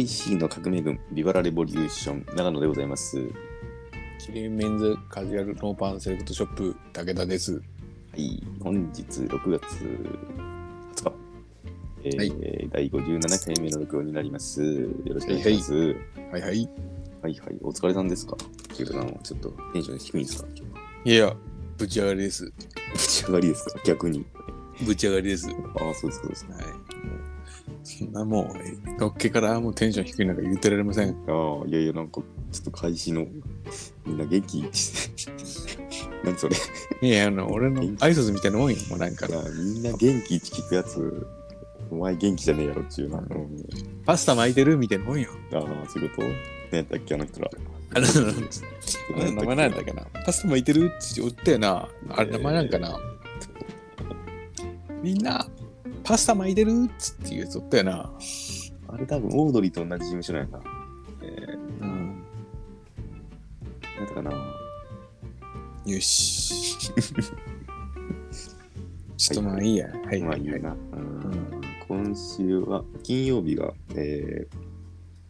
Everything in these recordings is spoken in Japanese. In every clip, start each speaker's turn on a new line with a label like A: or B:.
A: 美味しいの革命軍、ビバラレボリューション、長野でございます。は
B: キリンメンズカジュアルノーパンセレクトショップ武田です。
A: い、本日6月20日、えー
B: はい
A: 第57回目の録音になります。よろしくお願いします。はい
B: はいはい。
A: はい、お疲れさんですか？ちょっとテンション低いんですか？
B: いや、ぶち上がりです。
A: ぶち上がりですか？逆に。
B: ぶち上がりです。はい。
A: ああ、そうですか、そうですか。
B: そんなもう、のっけからもうテンション低いなんか言ってられません。
A: ああ、いやいや、なんか、ちょっと開始の、みんな元気して、何それ。
B: いや、あの、俺の挨拶みたいなもんよ。もうなんか
A: みんな元気って聞くやつ、お前元気じゃねえやろっちゅうな。うん
B: パスタ巻いてるみたいなもんよ。
A: ああ、そういうこと？何やったっけ、あの人ら。
B: あの、あれ名前なんだっけな。パスタ巻いてるって言ったよな。あれ名前なんかな。みんな、パスタ巻いてるっつって言うやつおったよな。
A: あれ多分、オードリーと同じ事務所なんやな。えー、
B: うん。
A: なんやったかな。
B: よし。ちょっとまあいいや。はい。
A: まあいいな。今週は、金曜日が、えー、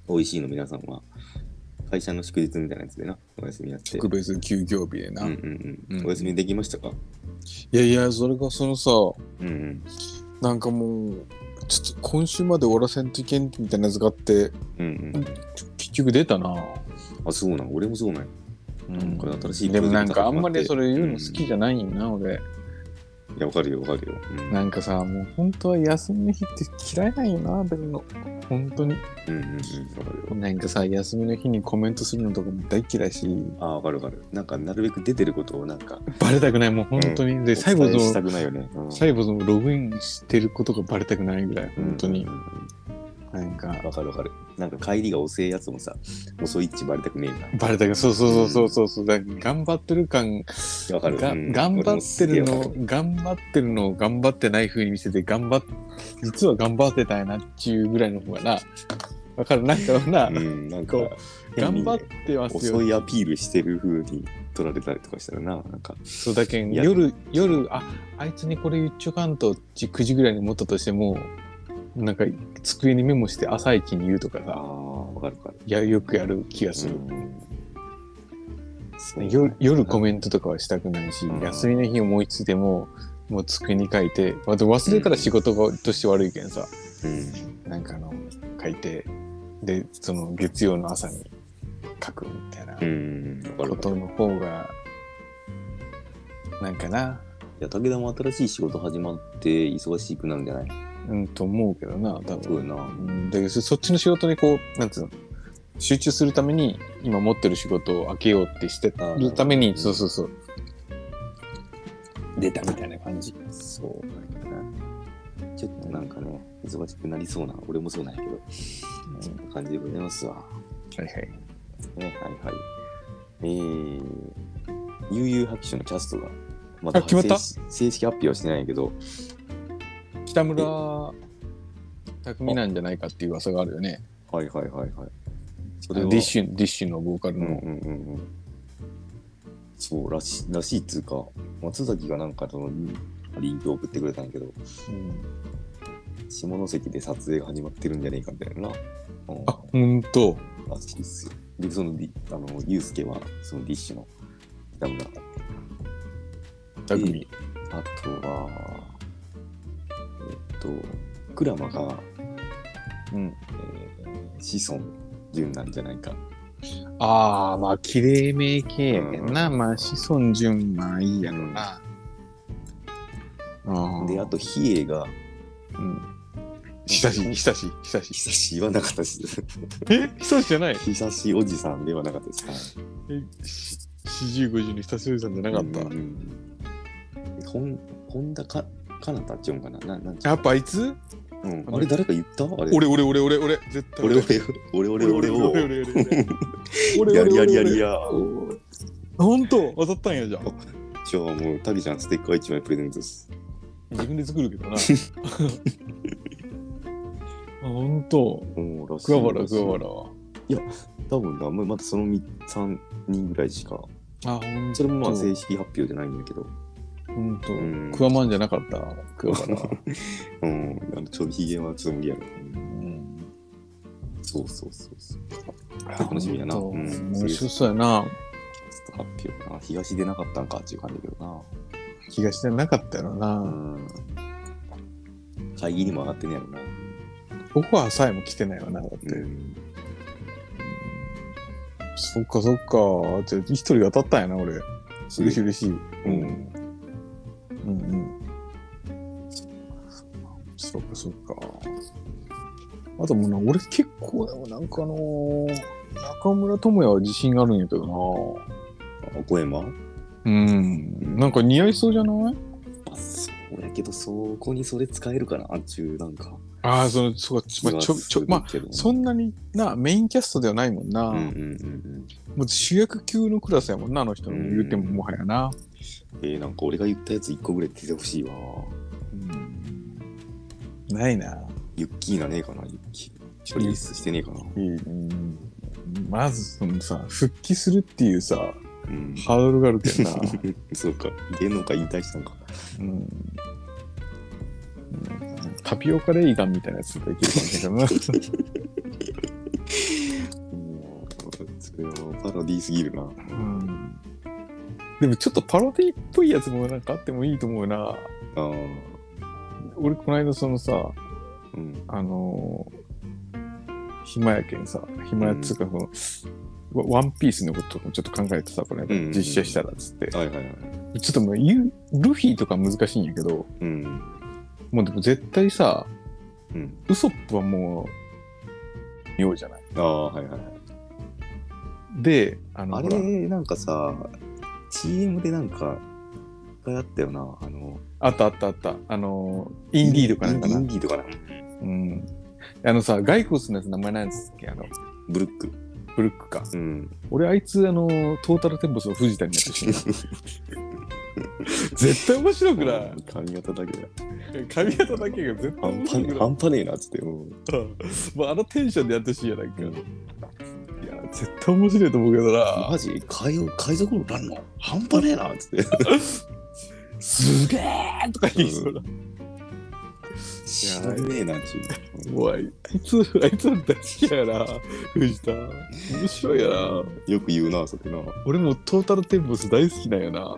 A: 美味しいの皆さんは、会社の祝日みたいなやつでな、お休みやって。
B: 特別休業日でな。
A: うん
B: い
A: うんうん。
B: うん
A: お休みできましたか？
B: やいや、それがそのさ、
A: うんうん。
B: なんかもう、ちょっと今週まで終わらせんといけんみたいなやつがあって、
A: うんうん。
B: 結局出たな。
A: あ、そうなん。俺もそうなんや。
B: うん
A: これ新しい
B: でもなんかあんまりそれ言うの好きじゃないんな、俺。
A: いや、わかるよ、わかるよ。うん
B: なんかさ、もう本当は休みの日って嫌いなんよな、出るの。本当に。
A: うんうんうん。わかるよ。
B: なんかさ、休みの日にコメントするのとかも大嫌いし、
A: ああ、わかるわかる。なんか、なるべく出てることをなんか、
B: バレたくない、もう本当に。で、最後の、
A: くないよね。うん
B: 最後のログインしてることがバレたくないぐらい、本当に
A: うん。うん
B: なんか
A: うん、わかるわかる。なんか帰りが遅いやつもさ、遅いっちバレたくねえな。
B: バレたくそうそうそうそうそう、だから頑張ってる感
A: わかる。
B: が、
A: うん
B: 頑張ってるの
A: 俺もすげえわか、
B: 頑張ってるのを頑張ってない風に見せて、頑張っ、実は頑張ってたんやなっていうぐらいの方がな、わかる、なんかな、
A: うん、なんか
B: こ、頑張ってますよ。
A: 遅いアピールしてる風に取られたりとかしたらな、なんか、
B: そうだけん
A: いや
B: 夜、夜、あ、あいつにこれ言っちょかんと、9時ぐらいに思ったとしても、なんか机にメモして朝一に言うとかさ、
A: わかるわかる。
B: いや、よくやる気がする。
A: うん
B: 夜夜コメントとかはしたくないし、
A: うん
B: 休みの日思いついても、もう机に書いて、まあ、忘れたら仕事がとして悪いけんさ、
A: うん。
B: なんかあの、書いて、で、その月曜の朝に書くみたいな。ことの方が、なんかな、
A: いや、武田も新しい仕事始まって忙しくなるんじゃない？
B: うん、と思うけどな、多分。
A: な。
B: うん、だけどそそっちの仕事にこう、なんつうの、集中するために、今持ってる仕事を開けようってしてるために、そうそうそう。出たみたいな感じ。
A: そうなんやな。ちょっとなんかね、忙しくなりそうな、俺もそうなんやけど、そんな感じでございますわ。
B: はいはい。
A: ね、はいはい。えー、悠々白書のキャストが、まだ正式発表はしてないけど、
B: 北村匠なんじゃないかっていう噂があるよね。
A: はいはいはいはい。そ
B: デ
A: れは
B: ィッシュ、ディッシュのボーカルの。
A: うんうんうんうん。そうらしい、らしいっつうか、松崎がなんかそのリンクを送ってくれたんやけど、
B: うん
A: 下関で撮影が始まってるんじゃねえかみたいなな。うん
B: あ、ほんと。
A: らしいっすよ。で、そのあの、ユうスケは、そのディッシュの北村。
B: 匠。
A: あとは、と、クラマが、
B: うん。
A: えー、子孫純なんじゃないか。
B: ああ、まあ、綺麗め系やけんな。まあ、子孫順、まあいいやろな。あ
A: で、あと、比叡が、
B: うん。久し、久し、久し。
A: 久し言わなかったです。
B: え？久しじゃない？
A: 久しおじさんではなかったです。はい
B: え、四十五十に久しぶりさんじゃなかった？
A: うんうんほん、本田か、かなたっちゅうんかなななん
B: やっぱあいつ？
A: うん、あれ？誰か言った？あれ。
B: 俺、俺、俺、俺、俺、絶対
A: 俺、俺、俺、俺、俺を。
B: 俺、俺、俺、俺、俺、
A: やりやりやりや。
B: ほんと当たったんやじゃん。
A: じゃあもう、タギちゃんステッカー1枚プレゼントです。
B: 自分で作るけどな。あ、ほんと。
A: うん、らしい
B: 桑原、桑原は。
A: 多分な、ままだその3人ぐらいしか。
B: あ、ほん
A: それもまあ正式発表じゃないんだけど。
B: ほんと
A: うん。
B: クワマンじゃなかった、桑原は。
A: うん、あのちょうどヒゲはちょっと無理やろ。
B: うん
A: そうそうそうそう。楽しみやなうん
B: 面白そうやな。
A: キャスト発表な。東出なかったんかっていう感じだけどな。
B: 東でなかったやろな。
A: うん。会議にも上がってねやろな。
B: オファーさえも来てないわな、だって。
A: うん。
B: そっかそっか。じゃあ一人当たったんやな、俺。嬉しい嬉しい。
A: うん。
B: うんうん。そっかそっか。あともうな、俺結構でもなんかあのー中村智也は自信があるんやけど
A: あ、小山？
B: な。うん。なんか似合いそうじゃない？
A: あ、そうやけど、そこにそれ使えるかなあっちゅう、なんか。
B: ああ、その、そうか、まあ、ちょ、ちょ、まあ、
A: あ、
B: そんなにな、メインキャストではないもんな。
A: うんうんうんうん。
B: もう主役級のクラスやもんな、あの人の言ってももはやな。
A: えー、なんか俺が言ったやつ一個ぐらい出てほしいわ。
B: うん。ないな。
A: ユッキーナねえかな、ユッキー。リリースしてねえかな。
B: うんまず、そのさ、復帰するっていうさ、
A: うん。
B: ハードルがあるけどな。
A: そうか。芸能界引退したんか。
B: うんうんタピオカレイガンみたいなやつができるかもしれないけ
A: もう、それはパロディーすぎるな。
B: どな。うんでもちょっとパロディっぽいやつもなんかあってもいいと思うな。
A: ああ。
B: 俺、この間そのさ、
A: うん。
B: あのー、暇やけんさ、暇やっつうか、その、ワワンピースのこともちょっと考えてさ、これ、
A: うんうんうん
B: 実写したらっつって。
A: はいはいはい。
B: ちょっともう言う、ルフィとか難しいんやけど、
A: うん。
B: もうでも絶対さ、
A: うん。
B: ウソップはもう、見ようじゃない？
A: ああ、はいはい。
B: で、あの、
A: あ
B: ほら
A: れ、なんかさ、CM でなんか、一回あったよな。あの、
B: あったあったあった。あの、インディーとかなんかな
A: イン。ディーとかな。
B: うん。あのさ、骸骨のやつ名前なんですっけ？あの、
A: ブルック。
B: ブルックか。
A: うん。
B: 俺、あいつ、あの、トータルテンボスの藤田になってしまう。絶対面白くない
A: 髪型だけだ。
B: 髪型だけが絶対面白くない
A: 半端ねえなっつって。うん。
B: もうあのテンションでやってほしいやなんか。
A: うん
B: 絶対面白いと思うけどな。
A: マジ？海海賊王なんの？半端ねえなっつって。
B: すげえとか言いそうな。
A: 知らねえなっちゅう。
B: もうあいつ、あいつら大好きやな、藤田。面白いやな。
A: よく言うな、それな。
B: 俺もトータルテンボス大好きなんやな。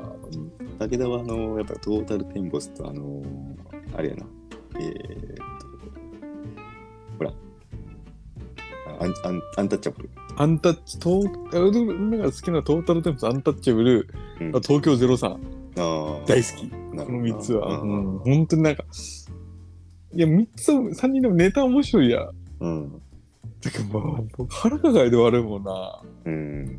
A: 武田は、あの、やっぱトータルテンボスと、あの、あれやな。えー、っと、ほら。アンアンアンタッチャブル。
B: アンタッチ、トー、俺が好きなトータルテンボス、アンタッチャブル、
A: うん
B: あ東京03、
A: ああ。
B: 大好き。この3つは。
A: う
B: うんん、本当になんか、いや、3つ、3人でもネタ面白いやん。
A: うん。
B: だけど、まあ、僕腹抱えで悪いもんな。
A: うん。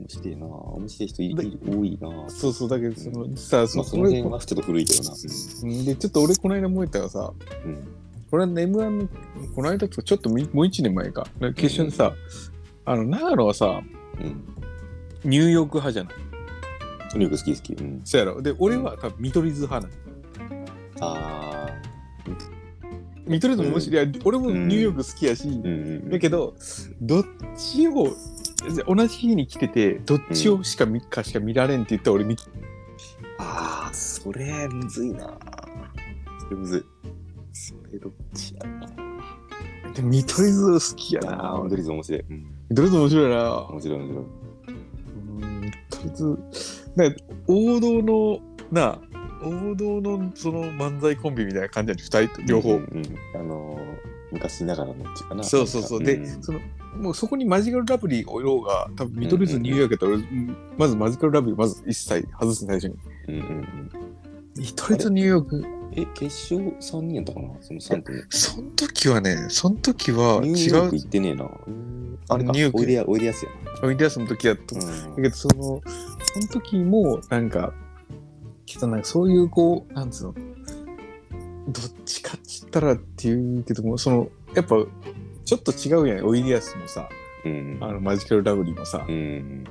A: 面白いな。面白い人いい多いな。
B: そうそう、だけど、その、さ、
A: まあ、
B: そ
A: その辺はちょっと古いけどな。
B: うんで、ちょっと俺、この間思えたらさ、
A: うん。
B: これは M1、この間とか、ちょっともうもう1年前か、決勝でさ、あの、長野はさ、
A: うん。
B: ニューヨーク派じゃない？
A: とにかく好き好き。うん。
B: そうやろ。で、俺は多分見取り図派なの。
A: ああ。
B: 見取り図も面白い。いや俺もニューヨーク好きやし、
A: うんうん。
B: だけど、どっちを、同じ日に来てて、どっちをしか見、かしか見られんって言ったら俺見、
A: ああ、それ、むずいな。それむずい。それどっちやな。
B: で見取り図好きや
A: あ
B: な。
A: あ、
B: 見
A: ドリズ面白い。うん。
B: 取り図面白いな。
A: 面白い面白い。
B: うん見取り図、なんか王道の、な、王道のその漫才コンビみたいな感じやね、二人と両方。
A: うんうんうんあのー、昔ながらのっていうかな。
B: そうそうそう。で、
A: ん
B: その、もうそこにマジカルラブリーおろうが、多分見取り図ニューヨークやったら、俺まずマジカルラブリーまず一切外す最初に。
A: うんうんうん。
B: 見取り図ニューヨーク、
A: え、決勝3人やったかな？その3組。
B: その時はね、その時は違う
A: ニューヨーク、行ってねえな。うんあれか
B: ニューヨー、ク
A: おいでや、おいでやすや
B: おいでやすの時やった。
A: な。
B: だけど、その、その時も、なんか、けどなんかそういう、こう、なんつうの、どっちかっつったらっていうけども、その、やっぱ、ちょっと違うやん、おいでやすもさ、
A: うん。
B: あの、マジカルラブリーもさ、
A: うん。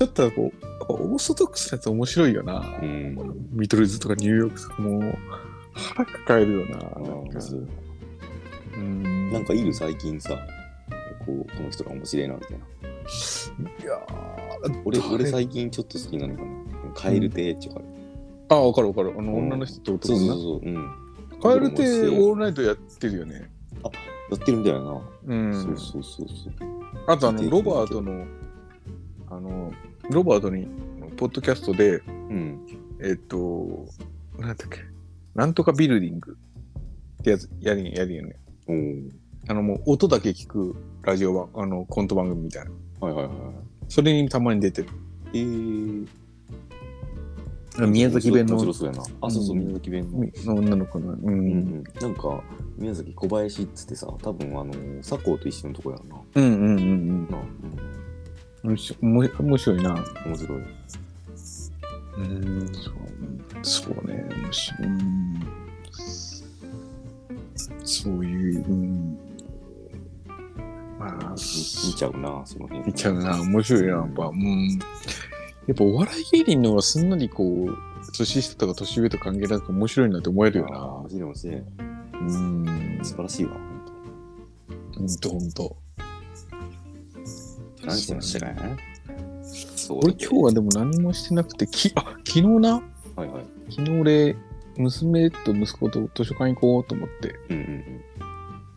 B: ちょっとこう、やっぱオーソドックスなやつ面白いよな。
A: うん。
B: 見取り図とかニューヨークとかもう、腹抱えるよな。
A: あ
B: なんか
A: ー
B: うん。
A: なんかいる最近さ、こう、この人が面白いな、みたいな。
B: いやー
A: 俺、
B: 誰？
A: 俺最近ちょっと好きなのかな。カエル亭ってか。
B: あ、わかるわかる。あの、
A: うん
B: 女の人と
A: そう
B: 男の
A: そうそう。うん。
B: カエルってオールナイトやってるよね。
A: やってるみたいな。
B: うん。
A: そうそうそうそう。
B: あとあの、ロバートの、あの、ロバートに、ポッドキャストで、
A: うん。
B: えっと、なんだっけ、なんとかビルディングってやつ、やりやるよね。
A: おー
B: あの、もう音だけ聞くラジオ番、あの、コント番組みたいな。
A: はいはいはい。
B: それにたまに出てる。
A: えー。
B: 宮崎弁の
A: 面白そうやな。あ、そうそう、
B: うん
A: 宮崎弁の。
B: の女の子の、うん。
A: うんうん。なんか、宮崎小林っつってさ、多分あの、佐藤と一緒のとこやな。
B: うんうんうんうん
A: なあ、
B: 面白い。面面白いな。
A: うん。面白い。
B: うん、そうそうね、面白い。うんそういう、うん。まあ、
A: 見見ちゃうな、その辺。
B: 見ちゃうな、面白いな、やっぱ。うん。やっぱお笑い芸人の方がすんなりこう、年下とか年上とか関係なく面白いなって思えるよな。
A: 面白い面白い。
B: うん。
A: 素晴らしいわ、
B: ほんとほんと。
A: 何してましたかそう
B: 俺今日はでも何もしてなくて、き、あ、昨日な、
A: はいはい。
B: 昨日俺、娘と息子と図書館行こうと思って、
A: うんうん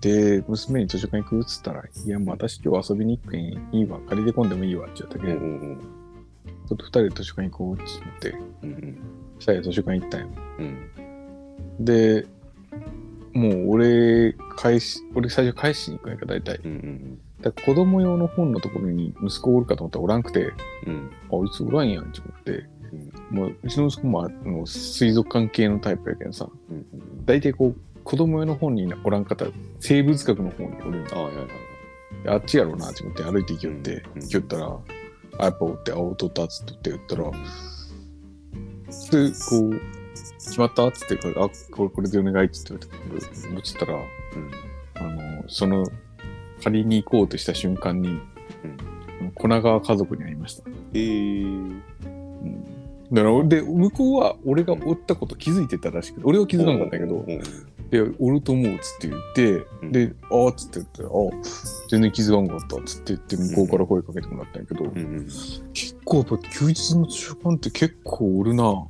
B: で、娘に図書館行くっつったら、いや、もう私今日遊びに行くけんいいわ、借りてこんでもいいわって言ったけ
A: うん。
B: ど、
A: おうおうおう
B: ちょっと二人で図書館行こうって言って、
A: うんうん
B: 二人で図書館行ったんよ。
A: うん
B: で、もう俺、返し、俺最初返しに行くんやから、大体。
A: うんうん
B: だ子供用の本のところに息子おるかと思ったらおらんくて、
A: うん。
B: あ、いつおらんやんって思って、もううちの息子もあの水族館系のタイプやけんさ、
A: うんうん
B: 大体こう、子供用の本におらんかったら生物学の本におるん
A: あはいはいはい。
B: であっちやろうなって思って歩いて行きよって、
A: うん
B: 行きよったら、あ、やっぱおって、あ、おっとったっつって言ったら、で、こう、決まったっつってあ、これ、これでお願いっつって言って、持ちったら、あの、その、借りに行こうとした瞬間に、粉川家族に会いました。
A: えー。
B: うん。だから、で、向こうは俺がおったこと気づいてたらしくて、俺は気づかなかったけど、
A: うん
B: で、おると思うっつって言って、
A: うん。
B: で、あーっつって言って、あ全然気づかんかったっつって言って、向こうから声かけてもらったんやけど、
A: うんうん
B: 結構やっぱ休日の図書館って結構おるな。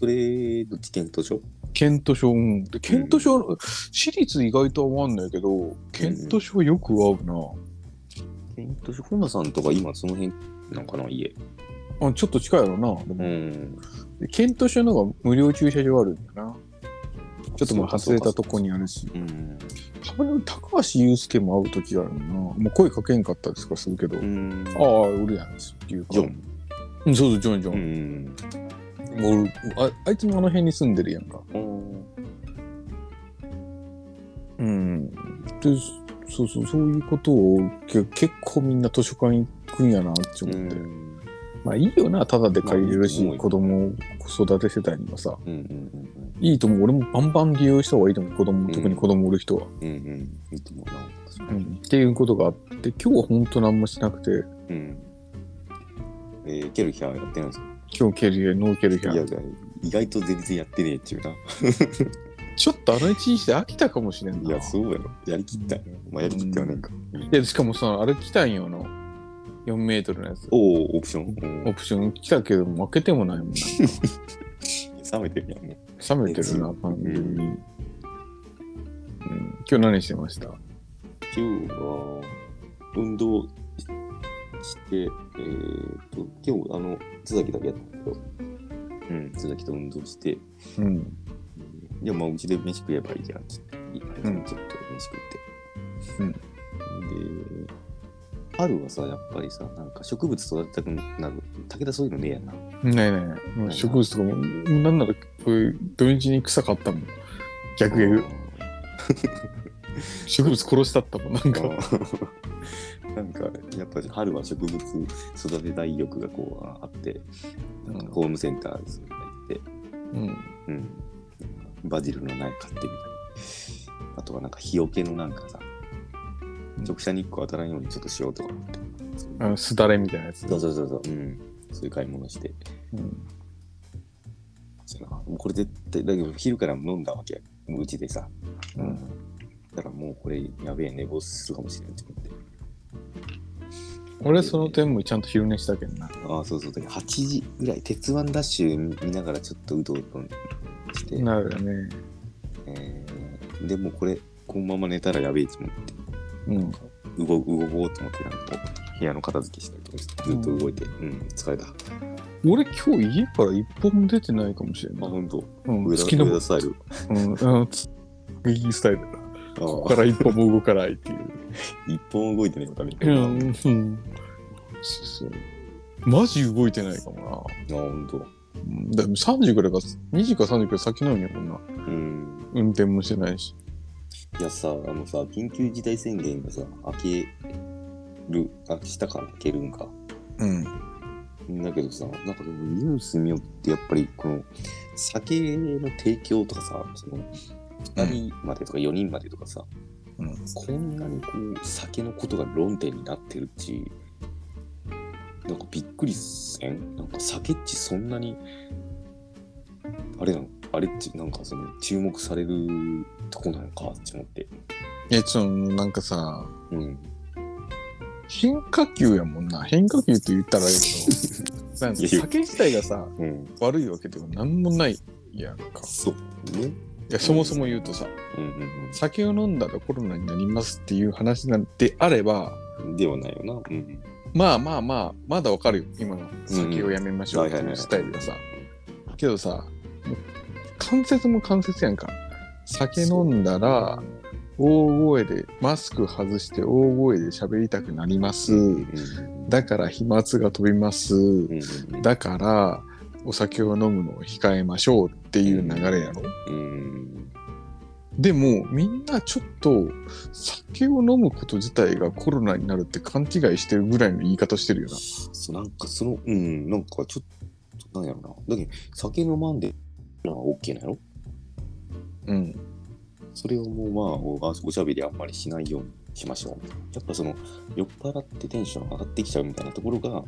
A: それ、どっち検討書
B: ケント書、うん。で、ケント書、私立意外と合わんないけど、ケント書よく合うな。
A: 検討書、本田さんとか今その辺なんかな、家？
B: あちょっと近いやろな。でも
A: ん。
B: でケント書の方が無料駐車場あるんだな。ちょっとまあ外れたとこにあるし。
A: うん。
B: たまに高橋祐介も会う時があるな。もう声かけんかったですからするけど、
A: うん。
B: ああ、おるやんっていうか。
A: ジョン。
B: うんそうそう、ジョン、ジョ
A: う
B: ン。
A: ん。
B: もうああいつもあの辺に住んでるやんか。
A: うん
B: うん。で、そうそう、そういうことをけ結構みんな図書館行くんやなって思って。まあいいよな、ただで借りれるし、子供を子育て世帯にはさ。
A: うんうん
B: いいと思う。俺もバンバン利用した方がいいと思う。子供、
A: ん
B: 特に子供おる人は。
A: うん。うんうん。いいと思うな。確かに
B: うん。っていうことがあって、今日は本当何もしなくて、
A: うん。えー、ケルヒャーやってないんですか？
B: 今日ケルヒャ、ノーケルヒャ。
A: いや、意外と全然やってねえっていうな。
B: ちょっとあの一日で飽きたかもしれんな。
A: いや、そうやろ。やりきったよ。まあ、やりきってはねえか。
B: いや、しかもさ、あれ来たんよ、あの、4メートルのやつ。
A: おお、オプション？
B: オプション来たけど、負けてもないもん。な
A: 冷めてるやん、もう。
B: 冷めてるな、完全に。うん、今日何してました？
A: 今日は、運動しして、えー、と、今日、あの、津崎だけやったけど、うん、津崎と運動して、
B: うん。
A: いや、まあ、うちで飯食えばいいやん、つって、いい
B: うん
A: ちょっと飯食って。
B: うん
A: で、春はさ、やっぱりさ、なんか植物育てたくなる。武田そういうのねえやんな。
B: ないないない。もう植物とかも、なんなら、こういう土日に草買ったもん。逆逆。植物殺したったもん、なんか。
A: なんか、やっぱり春は植物育てたい欲がこうあって、なんかホームセンターに行って、
B: うん。
A: うん、バジルの苗買ってみたり、あとはなんか日よけのなんかさ、直射日光当たらんようにちょっとしようとか思って。
B: あの、すだれみたいなやつ。
A: そうそうそうそう、うん、そういう買い物して。
B: うん。
A: これ絶対、だけど昼から飲んだわけ、うちでさ。
B: うん。
A: だからもうこれやべえ寝坊するかもしれんと思って。
B: 俺、その点もちゃんと昼寝したけどな。
A: ああ、そうそう。だから8時ぐらい、鉄腕ダッシュ見ながらちょっとうどうとして、
B: なるよね。
A: えーでもこれ、このまま寝たらやべえと思って、
B: うん。
A: 動動こうと思って、なんか部屋の片付けしたりとかして、ずっと動いて、うん、疲れた。あ、
B: 俺今日家から一歩も出てないかもしれない。
A: ほんと。
B: うん、
A: 上田
B: 好きな
A: 上田スタイル。
B: うん、あの、ついいスタイルだ。
A: あ
B: ここから一歩も動かないっていう。
A: 一本動いてねえことに。
B: うん、うん。そうそう。マジ動いてないかもな。
A: あ、ほんと。
B: うんでも3時ぐらいか、2時か3時くらい先なのにもんな。
A: うん。
B: 運転もしてないし。
A: いやさ、あのさ、緊急事態宣言がさ、明ける、あ、したから明けるんか。
B: うん。
A: だけどさ、なんかでもニュースによってやっぱりこの酒の提供とかさ、その2人までとか4人までとかさ、
B: うん。
A: こんなにこう酒のことが論点になってるっち、なんかびっくりせん？なんか酒っちそんなに、あれなの？あれっちなんかその注目されるとこなのかって思って。
B: いや、その、なんかさ、
A: うん。
B: 変化球やもんな。変化球って言ったらいいけど、酒自体がさ、
A: うん。
B: 悪いわけではなんもないやんか。
A: そう。ね。
B: いや、そもそも言うとさ、
A: うんうん
B: 酒を飲んだらコロナになりますっていう話なんであれば、
A: うん。ではないよな。うん。
B: まあまあまあ、まだわかるよ。今の酒をやめましょうっていうスタイルがさ。けどさ、関節も関節やんか。酒飲んだら、大声で、マスク外して大声で喋りたくなります。
A: うん
B: だから飛沫が飛びます。
A: うんうん。
B: だから、お酒を飲むのを控えましょうっていう流れやろ。
A: うん。
B: でも、みんなちょっと、酒を飲むこと自体がコロナになるって勘違いしてるぐらいの言い方してるよな。
A: そう、なんかその、うん、なんかちょっと、なんやろな。だけど、酒飲まんで、のは OK なの？
B: うん。
A: それをもうまあお、しゃべりあんまりしないようにしましょう。やっぱその、酔っ払ってテンション上がってきちゃうみたいなところが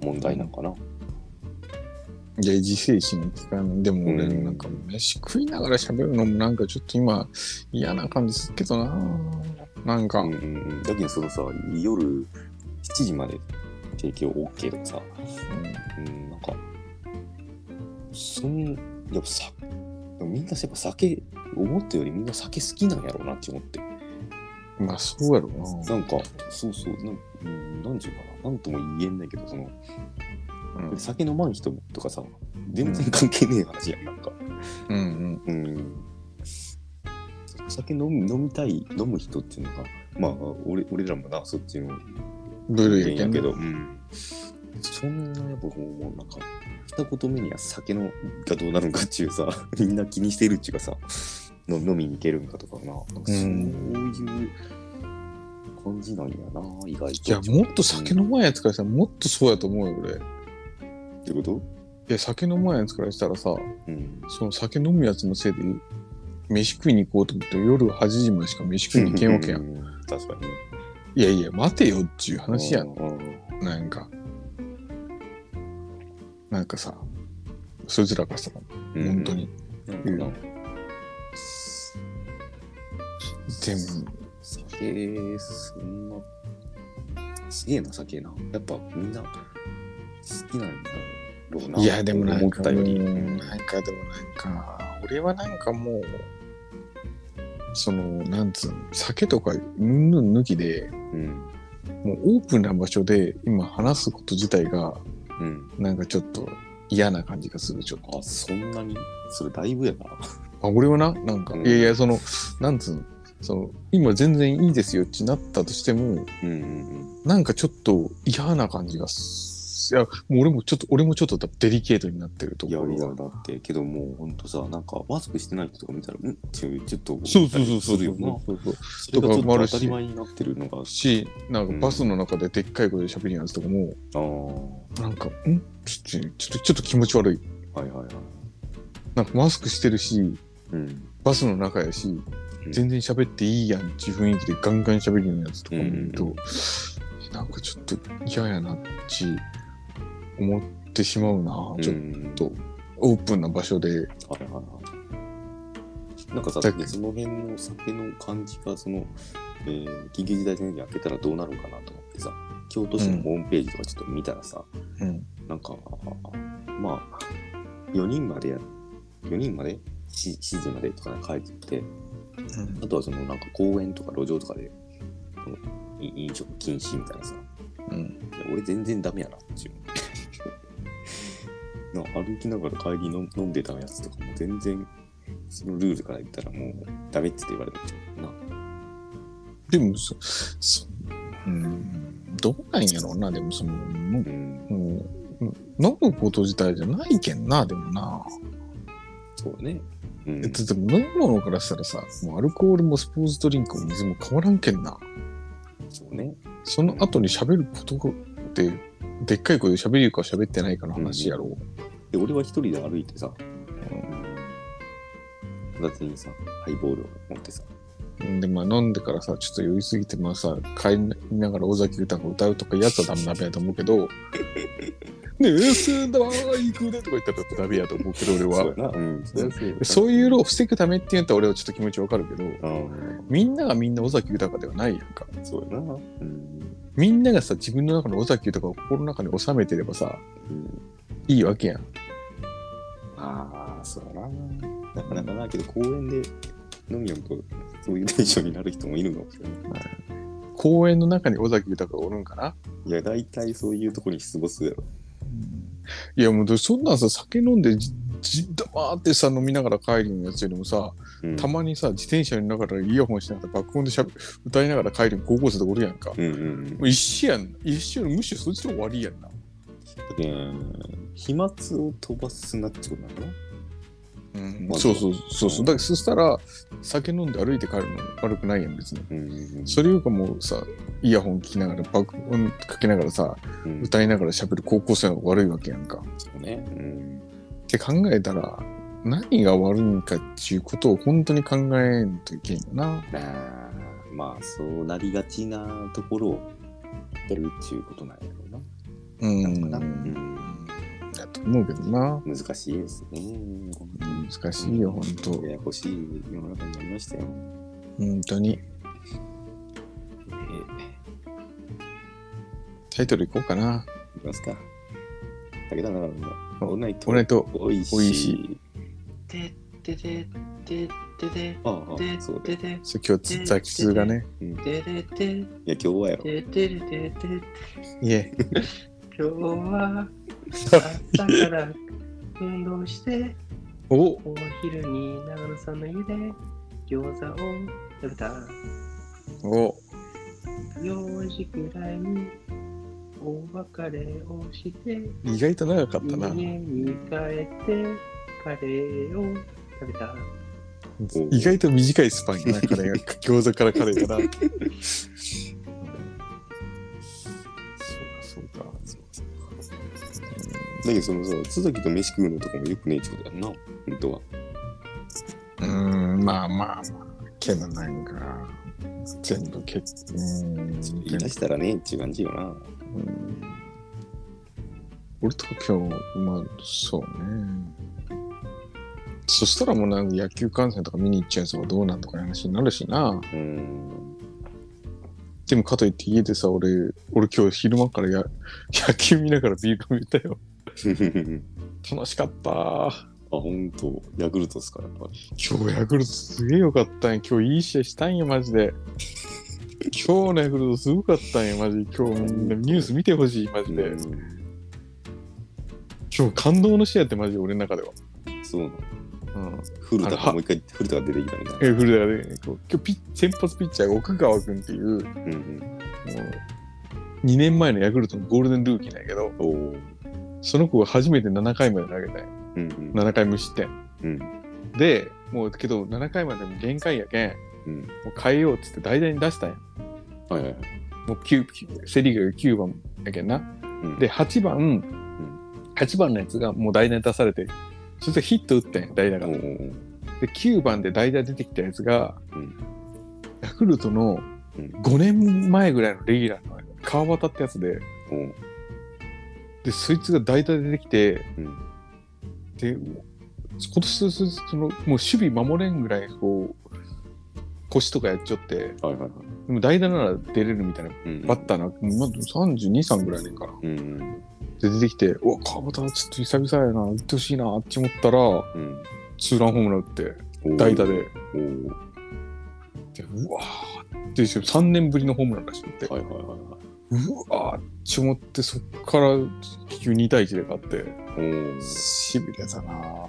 A: 問題なのかな。
B: いや、自制心聞かない。でも俺、
A: うん
B: なんか飯食いながら喋るのもなんかちょっと今嫌な感じするけどな。なんか、
A: うんうんうん。だけどそのさ、夜7時まで提供 OK とかさ、うん、なんか、そん、やっぱさ、でもみんなやっぱ酒、思ったよりみんな酒好きなんやろうなって思って。
B: うんまあそうやろな。
A: なんか、そうそう、なん,、うん、なんていうかな、なんとも言えんないけど、その、
B: うん
A: 酒飲まん人とかさ、全然関係ねえ話やん、なんか。
B: うん
A: うん。酒飲み飲みたい、飲む人っていうのが、まあ、俺俺らもな、そっちの
B: うん。ブルー
A: 人
B: やけど。
A: うん。そんな、やっぱもう、なんか、二言目には酒のがどうなるんかっていうさ、みんな気にしてるっちゅうかさ、の飲みに行けるんかとかな、なんかそういう感じなんやな、意外と。
B: いや、もっと酒飲まんやつからしたらもっとそうやと思うよ、俺。い
A: ってこと？
B: や、酒飲まんやつからしたらさ、
A: うん。
B: その酒飲むやつのせいで、飯食いに行こうと思って夜8時までしか飯食いに行けんわけやん。
A: ん。確かに。
B: いやいや、待てよっていう話やん。
A: うん。
B: なんか。なんかさ、そいつらがさ、
A: うん
B: 本当。に。
A: なんかな、
B: でも、
A: 酒、そんな、すげえな、酒な。やっぱみんな好きなんだろうな。
B: いや、でもなん
A: 思っ
B: か、
A: たより。
B: なんかでもなんか、俺はなんかもう、その、なんつうの、酒とか、うんぬん抜きで、
A: うん。
B: もうオープンな場所で今話すこと自体が、
A: うん。
B: なんかちょっと嫌な感じがする、ちょっと。
A: あ、そんなに？それだいぶやな。
B: あ、俺はな、なんか、
A: うん
B: いやいや、その、なんつうの、その、今全然いいですよってなったとしても、
A: うんうん
B: なんかちょっと嫌な感じがす、いや、もう俺もちょっと、俺もちょっとデリケートになってると
A: うん。いやいや。だって、けどもうほんとさ、なんかマスクしてない人とか見たら、うん？っていう、ちょっと
B: そうそうそうそう。そうそう。
A: それがち当たり前になってるのが、
B: し、なんかバスの中ででっかい声で喋るやつとかも、
A: ああ、
B: なんか、ん？ちょっと、ちょっと、ちょっと気持ち悪い。
A: はいはいはい。
B: なんかマスクしてるし、
A: うん。
B: バスの中やし、
A: うん
B: 全然喋っていいやんっていう雰囲気でガンガン喋るようなやつとか見ると、
A: うん
B: なんかちょっと嫌やなって思ってしまうな、ちょっ
A: うん
B: とオープンな場所で。
A: はいはいはい。なんかさ、その辺の酒の感じが、その、えー緊急事態宣言開けたらどうなるかなと思ってさ、京都市のホームページとかちょっと見たらさ、
B: うん。
A: なんか、まあ、4人までや、4人まで？7, 7時までとか書いてて、あとはそのなんか公園とか路上とかで飲食禁止みたいなさ
B: うん。
A: 俺全然ダメやなっていうな歩きながら帰り飲飲んでたやつとかも全然そのルールから言ったらもうダメっつって言われてるな。
B: でもそ、そ、うん、どうなんやろうな、でもその、もう
A: う
B: 飲むこと自体じゃないけんな、でもな。
A: そうね。うん。
B: えだってもう飲み物からしたらさ、もうアルコールもスポーツドリンクも水も変わらんけんな。
A: そうね。
B: その後に喋ることって、でっかい声で喋るか喋ってないかの話やろ。
A: で俺は一人で歩いてさ片手にさハイボールを持ってさ。
B: うんで、まあ飲んでからさ、ちょっと酔いすぎて、まあさ、帰りながら尾崎豊が歌うとかやつはダメダメやと思うけど、ねえ、すんだ行くねとか言ったらダメやと思うけど、俺は。
A: そう
B: いうのを防ぐためって言ったら俺はちょっと気持ちわかるけど、
A: うん
B: みんながみんな尾崎豊ではないやんか。
A: そうやな。うん。
B: みんながさ、自分の中の尾崎豊を心の中に収めてればさ、
A: うん。
B: いいわけやん。
A: ああ、そうやな。なかなかな、けど公園で飲みよると、そういうテンションになる人もいるのかもしれない。
B: 公園の中に尾崎豊がおるんかな？い
A: や、大体そういうとこに出没するやろ。
B: いやもうそんなんさ、酒飲んでじ、じ黙ってさ、飲みながら帰るやつよりもさ、
A: うん、
B: たまにさ、自転車にながらイヤホンしながら爆音でしゃべ歌いながら帰る高校生とかおるやんか。も
A: うんうん
B: う一緒やん。一緒むしろそいつの方が悪いやんな。
A: うん。飛沫を飛ばすなってことなの？
B: うん
A: まあ
B: そうそうそうそう。だからそしたら、酒飲んで歩いて帰るの悪くないやん、別に。
A: うんうん
B: それよりかもうさ、イヤホン聞きながら、爆音かけながらさ、
A: うん。
B: 歌いながら喋る高校生の方が悪いわけやんか。
A: そうね。うん。
B: って考えたら、何が悪いんかっていうことを本当に考えんといけんよな。
A: あーまあ、そうなりがちなところをやるっていうことなんやろうな。
B: うん。
A: なんかなうん
B: だと思うけどな。
A: 難しいですね。
B: 難しいよ、本当
A: ややこしい世の中になりましたよ。
B: 本当に。
A: え
B: タイトルいこうかな。
A: ーいきますか。武田長野のオールナイト
B: オナイト
A: おいしい。
B: おいしい
C: てててててて
A: ああ、
C: て
A: そうだ。
C: てて
B: そう今日、ザキツがね。
C: ててて
A: いや、今日はやろ。
C: てててて
B: いえ。
C: 今日は朝から運動して
B: お
C: お昼に長野さんの家で餃子を食べた
B: お
C: 4時くらいにお別れをして
B: 意外と長かったな。
C: 家に帰ってカレーを食べた
B: 意外と短いスパンやな、カレーが。餃子からカレーから。
A: だけど、そのさ、津崎と飯食うのとかもよくねえってことやんな。本当は。
B: うーん、まあまあまあ。けどなんか、全部け、うーん。
A: 言い出したらねっていう感じよな。
B: うん俺とか今日、まあ、そうね。そしたらもうなんか野球観戦とか見に行っちゃうやつはどうなんとかいう話になるしな。
A: うん。
B: でもかといって家でさ、俺、俺今日昼間からや 野球見ながらビール飲めたよ。楽しかった。
A: あ、ほんと。ヤクルトっすか、やっぱり。
B: 今日ヤクルトすげえよかったんや。今日いい試合したんや、マジで。今日のヤクルトすごかったんや、マジで。今日みんなニュース見てほしい、マジで。
A: うん
B: 今日感動の試合やって、マジで俺の中では。
A: そうなの。
B: うん。
A: 古田がもう一回、古田が出てきたみたいな。
B: え、古田がね、こう今日ピッ先発ピッチャーが奥川君っていう、もう
A: うんうん。
B: 2年前のヤクルトのゴールデンルーキーなんやけど、
A: おお。
B: その子が初めて7回まで投げたんや。
A: うんうん。
B: 7回無失点。
A: うん。
B: で、もうけど7回までも限界やけん、
A: うん。
B: もう変えようっつって代打に出したんや。
A: はいはいはい。
B: もう9、セリーグが9番やけんな。
A: うん
B: で、8番、8番のやつがもう代打に出されて、そしてヒット打ってん、代打が。で、
A: おお。
B: 9番で代打出てきたやつが、
A: うん
B: ヤクルトの
A: うん
B: 5年前ぐらいのレギュラーの川端ってやつで、
A: おお。
B: で、そいつが代打で出てきて、
A: うん。
B: で、今年そその、もう守備守れんぐらい、こう、腰とかやっちゃって、
A: はいはいはい。
B: でも代打なら出れるみたいな
A: うん。
B: バッターな、まだ32、3ぐらいねんから。
A: うんうん。
B: で、出てきて、うわ、川端ちょっと久々やな、打ってほしいなって思ったら、
A: うん。
B: ツーランホームラン打って、代打で。でうわーって3年ぶりのホームランらしくて、
A: はいはいは
B: うわーって思ってそっから結局2対1で勝って。
A: お
B: しびれたなぁ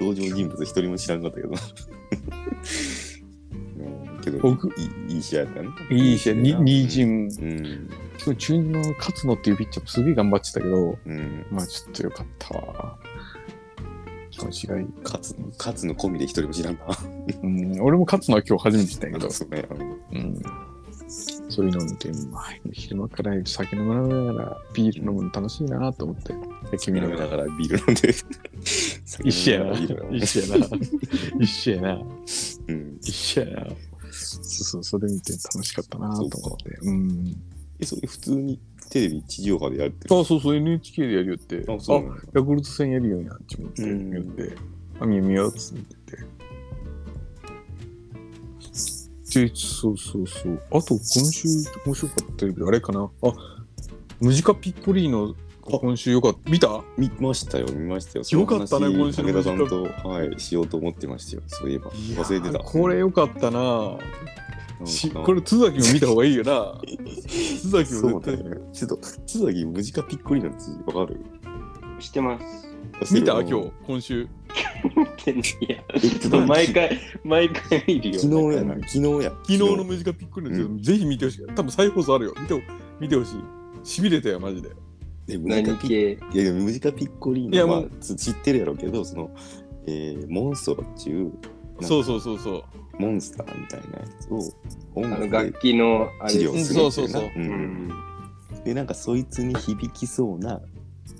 A: 登場人物一人も知らんかったけど。うんけど
B: 僕
A: いいいい試合やったね。
B: いい試合に
A: うん
B: 2チーム
A: うん。
B: 今日中日の勝野っていうピッチャーもすげえ頑張ってたけど
A: うん。
B: まあちょっとよかったわ気持ちがいい、
A: 勝つの、勝つの込みで一人も知らんな。
B: うん、俺も勝つのは今日初めて知ったんやけど
A: そうね。うん
B: うんそういうのを見て、まあ、昼間から酒飲みながらビール飲むの楽しいなと思って、君の
A: 飲みながらビール飲んで。
B: 一緒やな。一緒やな。一緒やな。
A: うん。
B: 一緒やな。そうそう、それ見て楽しかったなと思って。うん。
A: え、それ普通にテレビ地上波でやってる
B: あ、そうそう、NHK でやるよって。
A: あ、そうなの
B: ヤクルト戦やるようになっちまって、
A: うん
B: 言って、あ、見ようっつってで、そうそうそう。あと、今週面白かったけど、あれかな。あ、ムジカピッコリーノ、今週よかった。見た？
A: 見ましたよ、見ましたよ。
B: よかったね今週の
A: 武田さんと、はい、しようと思ってましたよ。そういえば。忘れてた。
B: これよかったな。これ、津崎も見た方がいいよな。津崎
A: そう
B: も絶対。
A: だね。ちょっと、津崎ムジカピッコリのつわかる？
C: してます。
B: 見た？今日、今週。
C: いや、
A: えちょっ
C: ちょっと毎回、毎回見るよ。
A: 昨日やな、昨日や。
B: 昨日のムジカピッコリーノ、ぜひ見てほしい。多分再放送あるよ。見て見てほしい。しびれたよ、マジで。
A: えムジカピ
C: 何系？
A: いやムジカピッコリーノはつ知ってるやろうけど、その、えー、モンストロっていう
B: そうそうそうそう。
A: モンスターみたいなやつを音
C: あの
A: 楽で
C: 楽器のあれ
A: 治療するっていうな。
B: うんそうそうそう
A: うんで、なんかそいつに響きそうな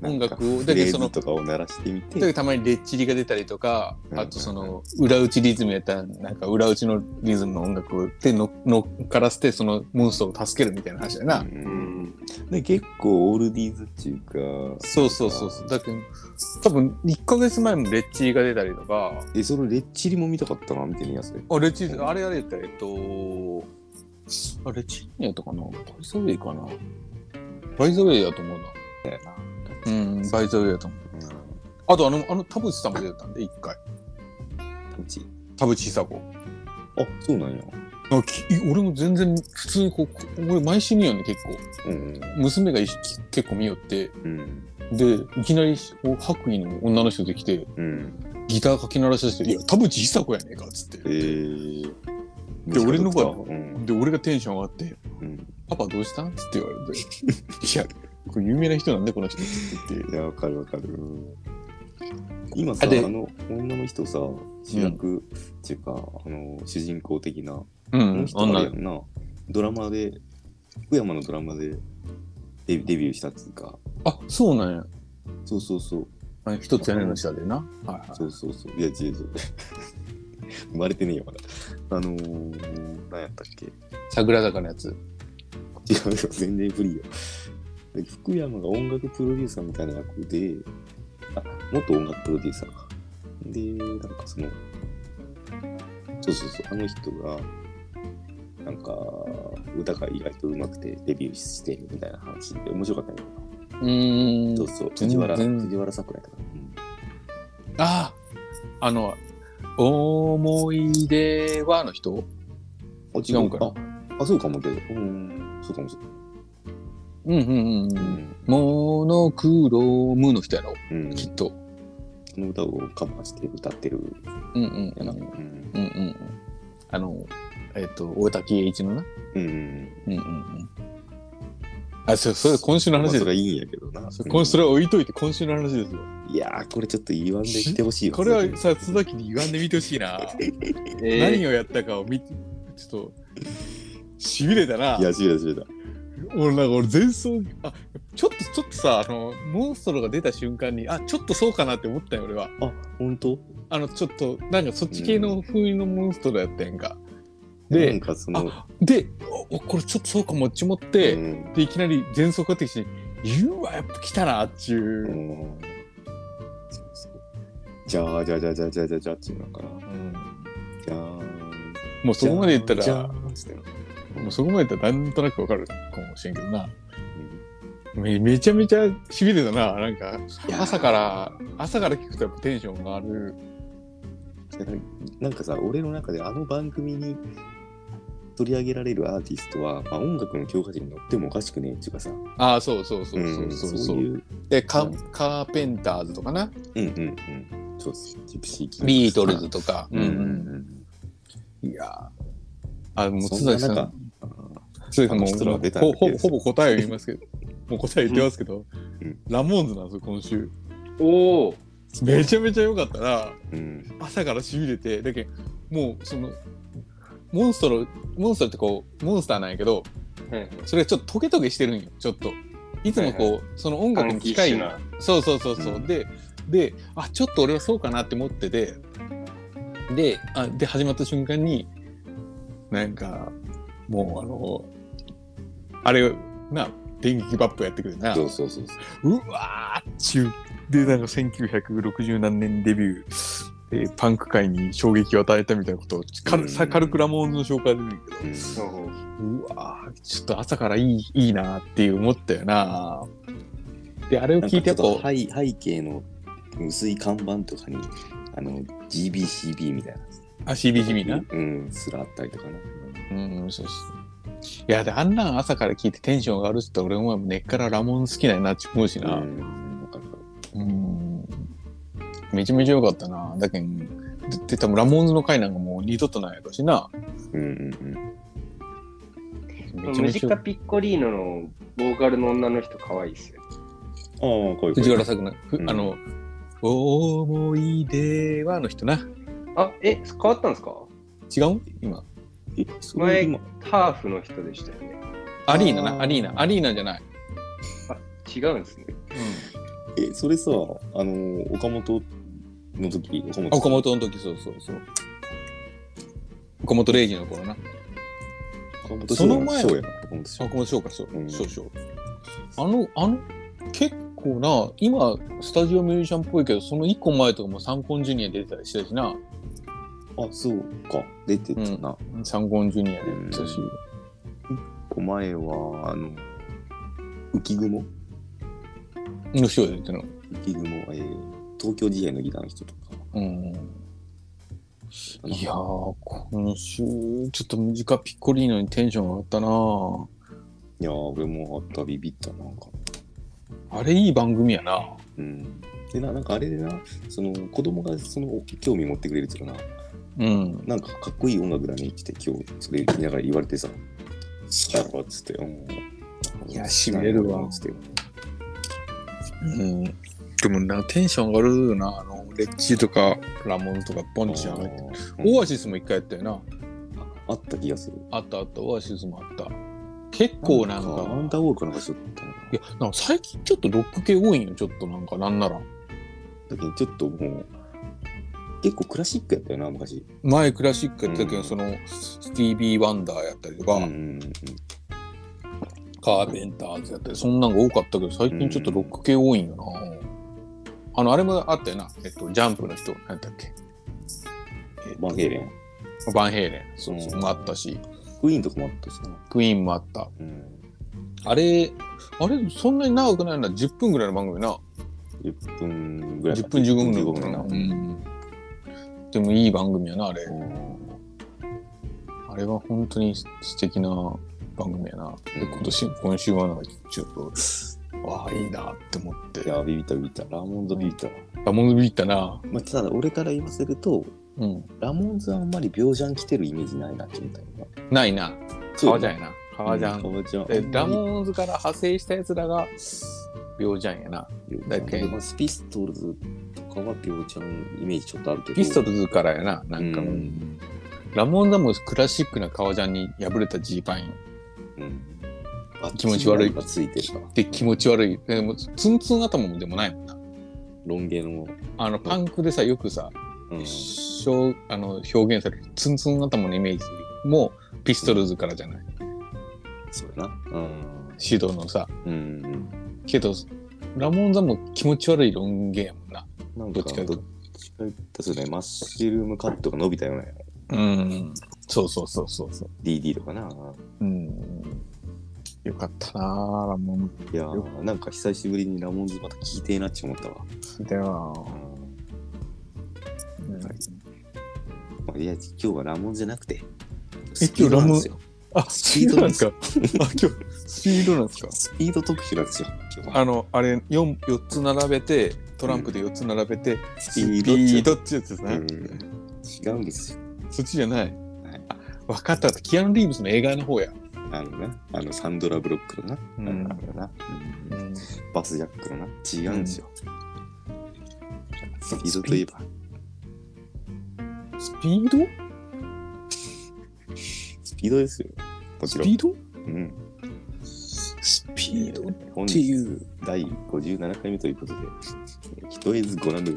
B: 音楽をだけどその
A: ズとかを鳴らしてみて、
B: でたまにレッチリが出たりとか、
A: うん
B: あとその裏打ちリズムやったらなんか裏打ちのリズムの音楽をでの乗っからせてそのモンストを助けるみたいな話だな。
A: う
C: うんん。
A: で結構オールディーズっていうか、
B: そうそうそうそう。だけど多分1ヶ月前もレッチリが出たりとか、
A: え、そのレッチリも見たかったな、見てみやすい。
B: あレッチリあれあれやったらえっとあレッチリやったかなバイザウェイかなバイザウェイやと思うな。うんバイザウェイやと思う。あとあのあの田淵さんも出てたんで1回
A: 田淵
B: 田淵久子。
A: あ、そうなんや。
B: あき俺も全然普通にこうこ俺毎週見よんね結構
A: うん。
B: 娘がい結構見よって
A: うん。
B: でいきなりこう白衣の女の人できて
A: うん。
B: ギターかき鳴らし出して「いや田淵久子やねえか」っつって
A: えー。
B: で俺の方が
A: うん。
B: で俺がテンション上がって
A: うん。
B: 「パパどうしたん?」っつって言われて「いやこれ有名な人なんでこの人」って。言って
A: いや、わかるわかる。今さ、
B: あ
A: の女の人さ、主役っていうか、あの、主人公的な、
B: う
A: この
B: ん
A: 人な、ドラマで、福山のドラマでデビデビューしたっつうか、
B: あそうなんや。
A: そうそうそう、
B: 一つ屋根の下でな。はいはい。
A: そうそうそう、いや、違う違う。生まれてねえよ、まだ。あのー、何やったっけ。
B: 桜坂のやつ。
A: 違うよ、全然フリーよ。で福山が音楽プロデューサーみたいな役で、あ、元音楽プロデューサーか。で、なんかその、そうそうそう、あの人が、なんか、歌が意外と上手くてデビューしてみたいな話で面白かったんだけ
B: うーん。
A: ど、そうそう、
B: 全
A: 藤原、
B: 然。
A: 藤原さくらやったかな。
B: ああの思い出はの人？
A: うん、あ、
B: 違うんかな？
A: あ、あそうかもけど、うん、そうかもし
B: うんうんうんう。んモノクロムの人やろ？
A: うん、うん、
B: きっと。
A: この歌をカバーして歌ってる。
B: うんうんう
A: ん
B: ん。うん。あのえっ、と大滝栄一のな？
A: うん。
B: うんうん。うんあそれそれ今週の話です
A: まいいんやけどな。
B: 今それは置いといて今週の話ですよ。
A: いやー、これちょっと言わんできてほしいわ。
B: これはさ津崎に言わんでみてほしいな。
C: え
B: 何をやったかを見てちょっとしびれたな。い
A: や、しびれたしびれた。
B: 俺なんか俺前奏あちょっとちょっとさあのモンストロが出た瞬間にあちょっとそうかなって思ったよ俺は。
A: あ、ほんと
B: あのちょっとなんかそっち系の風のモンストロやったやんか、
A: なん
B: で
A: かその、
B: でおこれちょっとそうかもっちもって、
A: うん。
B: でいきなり前奏かかってきて言うわやっぱ来たなっちゅう、
A: うん。そうそう。じゃあ、じゃあ、じゃあ、じゃあ、じゃあ、じゃあ、じゃあ、っていうのかな。
B: うん。
A: じゃあ、
B: もうそこまで言ったら
A: じゃあ、
B: もうそこまで言ったらなんとなくわかるかもしれんけどな。めめちゃめちゃしびれたな。なんか朝から朝から聞くとやっぱテンションがある。
A: なんかさ、俺の中であの番組に取り上げられるアーティストは、まあ、音楽の教科書に載ってもおかしくねえっていうかさ、
B: ああ、そうそうそう
A: うん
B: そうそう。
A: そういう、
B: でカ
A: うん。
B: カーペンターズとかな、
A: うんうんうん、そうジプシー
B: ビートルズとか。
A: うんうんうん。
B: いやー。あ、もう
A: そ
B: 津崎さん
A: んな
B: さんも
A: あの人ら
B: もう
A: は出たんだけど。
B: ほほぼほぼ答えを言いますけど、もう答え言ってますけど、
A: うん。
B: ラモーンズなんですよ、今週。
C: おお
B: めちゃめちゃ良かったな。
A: うん。
B: 朝からしびれて、だけどもうその、モンストロ、モンストロってこう、モンスターなんやけど、
C: はいはい。
B: それがちょっとトゲトゲしてるんよ、ちょっと。いつもこう、
C: はい
B: その音楽に近い、そうそうそうそう、
A: うん。
B: でであちょっと俺はそうかなって思ってて。であで始まった瞬間になんかもうあのあれな電撃バップやってくるな
A: そうそうそうそう。
B: うわーっちゅうでなんか1960何年デビューでパンク界に衝撃を与えたみたいなことをカル,、
A: うん
B: さカルクラモーンズの紹介で見るけど
A: う
C: う
B: うわーちょっと朝からいいいいなっていう思ったよなであれを聞いてやっぱ
A: 背背景の薄い看板とかに、あの、GBCB みたいな。
B: あ CBGB な？
A: うん、すらあったりとかな。
B: うん、そうそう。いや、で、あんなん朝から聞いてテンション上がるっつったら俺も根っからラモン好きなんやなって思うしな。
A: うん。
B: めちゃめちゃ良かったな。だけど、で、多分ラモンズの回なんかもう二度とないやろしな。
A: る。うんうん
B: めちゃめちゃ。
C: ムジカピッコリーノのボーカルの女の人可愛いっすよ。
A: うん。ああ、こういう
B: 藤原作な、ふ
A: うん
B: あの、思い出はの人な。
C: あ、え、変わったんですか？
B: 違う？今。
C: 前
A: 今、
C: ハーフの人でしたよね。
B: アリーナな、アリーナ。アリーナじゃない。
C: 違うんですね。
A: え、それさ、あの、岡本の時、岡本
B: 岡本の時、そうそうそう。岡本零士の頃な。
A: 岡本
B: その前
A: そうやな、岡本翔
B: 岡本翔か、そう
A: う。ん
B: 少々。あの、あの、結構な、今、スタジオミュージシャンっぽいけど、その1個前とかもサンコンジュニア出てたりしたしな。
A: あ、そうか、出てたな。
B: サンコンジュニアで出てたし。
A: こ前は、あの、浮雲？
B: の人が出てたの？
A: 浮雲、えー、東京時代のギターの人とか。
B: うん。いやー、今週、ちょっとムジカピッコリーノにテンション上がったない
A: やー、俺もあった、ビビった、なんか。
B: あれいい番組やな。
A: うん。でな、なんかあれでな、その子供がその興味持ってくれるっていうかな、
B: うん。
A: なんかかっこいい音楽だねって今日それ言いながら言われてさ、だろっつって、うん。
B: いや痺れるわ
A: つって。
B: うん。でもな、テンション上がるよな。あの、レッチとか、ラモンズとか、ポンチ上げて。
A: うん
B: オアシスも一回やったよな。
A: あった気がする。
B: あったあった、オアシスもあった。結構なんか、
A: アンダーウォールかなんかしとったな。
B: いや、なんか最近ちょっとロック系多いんよ、ちょっとなんか、なんなら。
A: だけどちょっともう、結構クラシックやったよな、昔。
B: 前クラシックやったけど、
A: うん
B: その、スティービー・ワンダーやったりとか、
A: うん
B: カーペンターズやったり、そんなんが多かったけど、最近ちょっとロック系多いんよな。あの、あれもあったよな。えっと、ジャンプの人、何だっけ？えっと
A: バンヘイレン。
B: バンヘイレン。そうそう、
A: うん
B: もあったし、
A: クイーンとかもあったしな。
B: クイーンもあった。
A: うん。
B: あれ、あれ、そんなに長くないな。10分ぐらいの番組な。
A: 10分ぐらい。
B: 10分15分ぐらい
A: 15
B: かな。
A: 分な。
B: うん。でもいい番組やな、あれ。
A: うん
B: あれは本当に素敵な番組やな。で、今年、今週はなんかちょっと、ああ、いいなって思って
A: い。や、ビビったビビった。ラモンズビビったわ。
B: ラモンズビビったな。
A: まあ、ただ、俺から言わせると、
B: うん。
A: ラモンズはあんまり病ジャン来てるイメージないなって思ったよな。
B: ないな。革ジャンやな。革ジャン。
A: 革ジャン。
B: で、ラモンズから派生したやつらが、病ジャンやな。だけ
A: ど、スピストルズとかは病ジャンイメージちょっとあるけど。
B: ピストルズからやな。なんかもう、
A: うん
B: ラモンズもクラシックな革ジャンに破れたジーパン
A: うんあ
B: 気持ち悪い
A: がついてるから。
B: で気持ち悪い。でも、ツンツン頭もでもないもんな。
A: ロン毛の。
B: あの、パンクでさ、よくさ、
A: うん。
B: 表あの表現されるツンツン頭のイメージもピストルズからじゃない。
A: そうやな。うん。
B: シドのさ。
A: うん。
B: けど、ラモンザも気持ち悪いロン毛やもんな。
A: なんか、
B: どっちかという
A: どっちか言ったらそうね、マッシュルームカットが伸びたような
B: うん。そうそうそうそうそう。
A: DD とかな。
B: うん。よかったなぁ、ラモン
A: いやー、なんか久しぶりにラモンズまた聞いてえなって思ったわ。
B: ズだよなぁ。
A: いや、今日はラモンじゃなくて、
B: え今日ラモン。あ、スピードなんですか？あ、今日、スピードなんですか？
A: スピード特集なんですよ、今日は。
B: あの、あれ、4、四つ並べて、トランプで4つ並べて、
A: ス
B: スピードってやつですね。
A: うん、違うんですよ。
B: そっちじゃない。
A: はい
B: あ、わかった。キアヌ・リーブスの映画の方や。
A: あのな、あのサンドラ・ブロックのな、
B: うん
A: あのあれな、うんバスジャックのな、違うんですよ。スピードといえば、
B: スピード？
A: スピードですよ。もちろん。
B: スピード？
A: うん。
B: スピードっていう。
A: 第57回目ということで、ひとえずご覧の、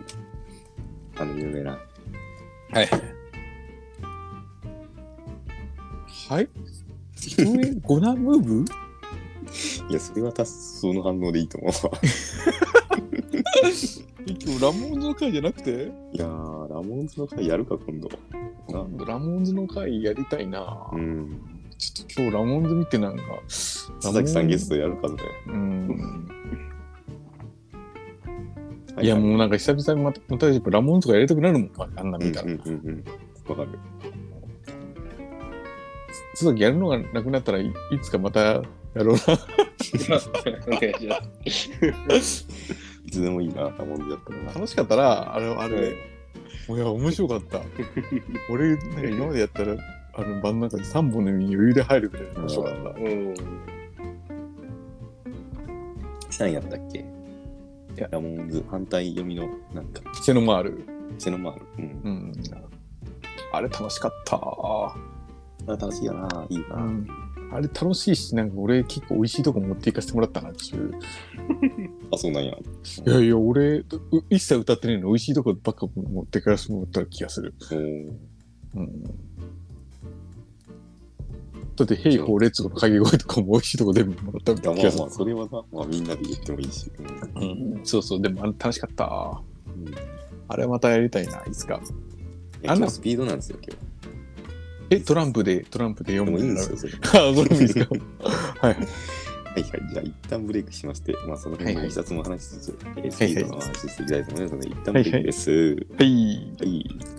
A: あの有名な、
B: はい。はい？上ゴナムーブ
A: いや、それは多数その反応でいいと思うわ。
B: え今日ラモンズの会じゃなくて？
A: いやー、ラモンズの回やるか、今度。な
B: ラモンズの会やりたいな。
A: うん。
B: ちょっと今日ラモンズ見てなんか。
A: 佐々木さんゲストやるかね。
B: うん。
A: はい
B: やもうなんか久々にまたまたやっぱラモンズとかやりたくなるもんあんな見たら。
A: うんうん。わかる。
B: やるのがなくなったらいいつかまたやろうな。
C: お願いします。
A: いつでもいいな、ラモンズやったらな。
B: 楽しかったら、あれ、あれ、いや、面白かった。俺、なんか今までやったら、あの、番の中に3本の指に余裕で入るぐらい面白かった。
C: うん。
A: 何やったっけ？い
B: や
A: ラモンズ反対読みの、なんか、
B: セノマール。
A: セノマール。うん。
B: うん。あれ楽しかった。
A: あ楽しいよな、いいな。
B: うん。あれ楽しいし、なんか俺結構美味しいとこ持っていかせてもらったなっていう。
A: あ、そうなんや。
B: いやいや、俺、う一切歌ってないのに美味しいとこばっか持っていかせてもらった気がする。うん。だって、ヘイホーレッツゴーの掛け声とかも美味しいとこ全部もらった
A: いや、
B: 気がする
A: まあまあ、。それはな、まあみんなで言ってもいいし。うん
B: うん、そうそう、でもあれ楽しかった。
A: うん
B: あれまたやりたいな、いつか。あんな
A: スピードなんですよ、今
B: え、トランプで、トランプで読む
A: もいいんですよ。
B: あ、それもいいですか。はい。
A: はいはい。じゃあ、一旦ブレイクしまして、まあ、その辺の一冊も話しつつ、えースピードの話していきたいと思いますので、一旦ブレイクです。
B: はい。
A: はい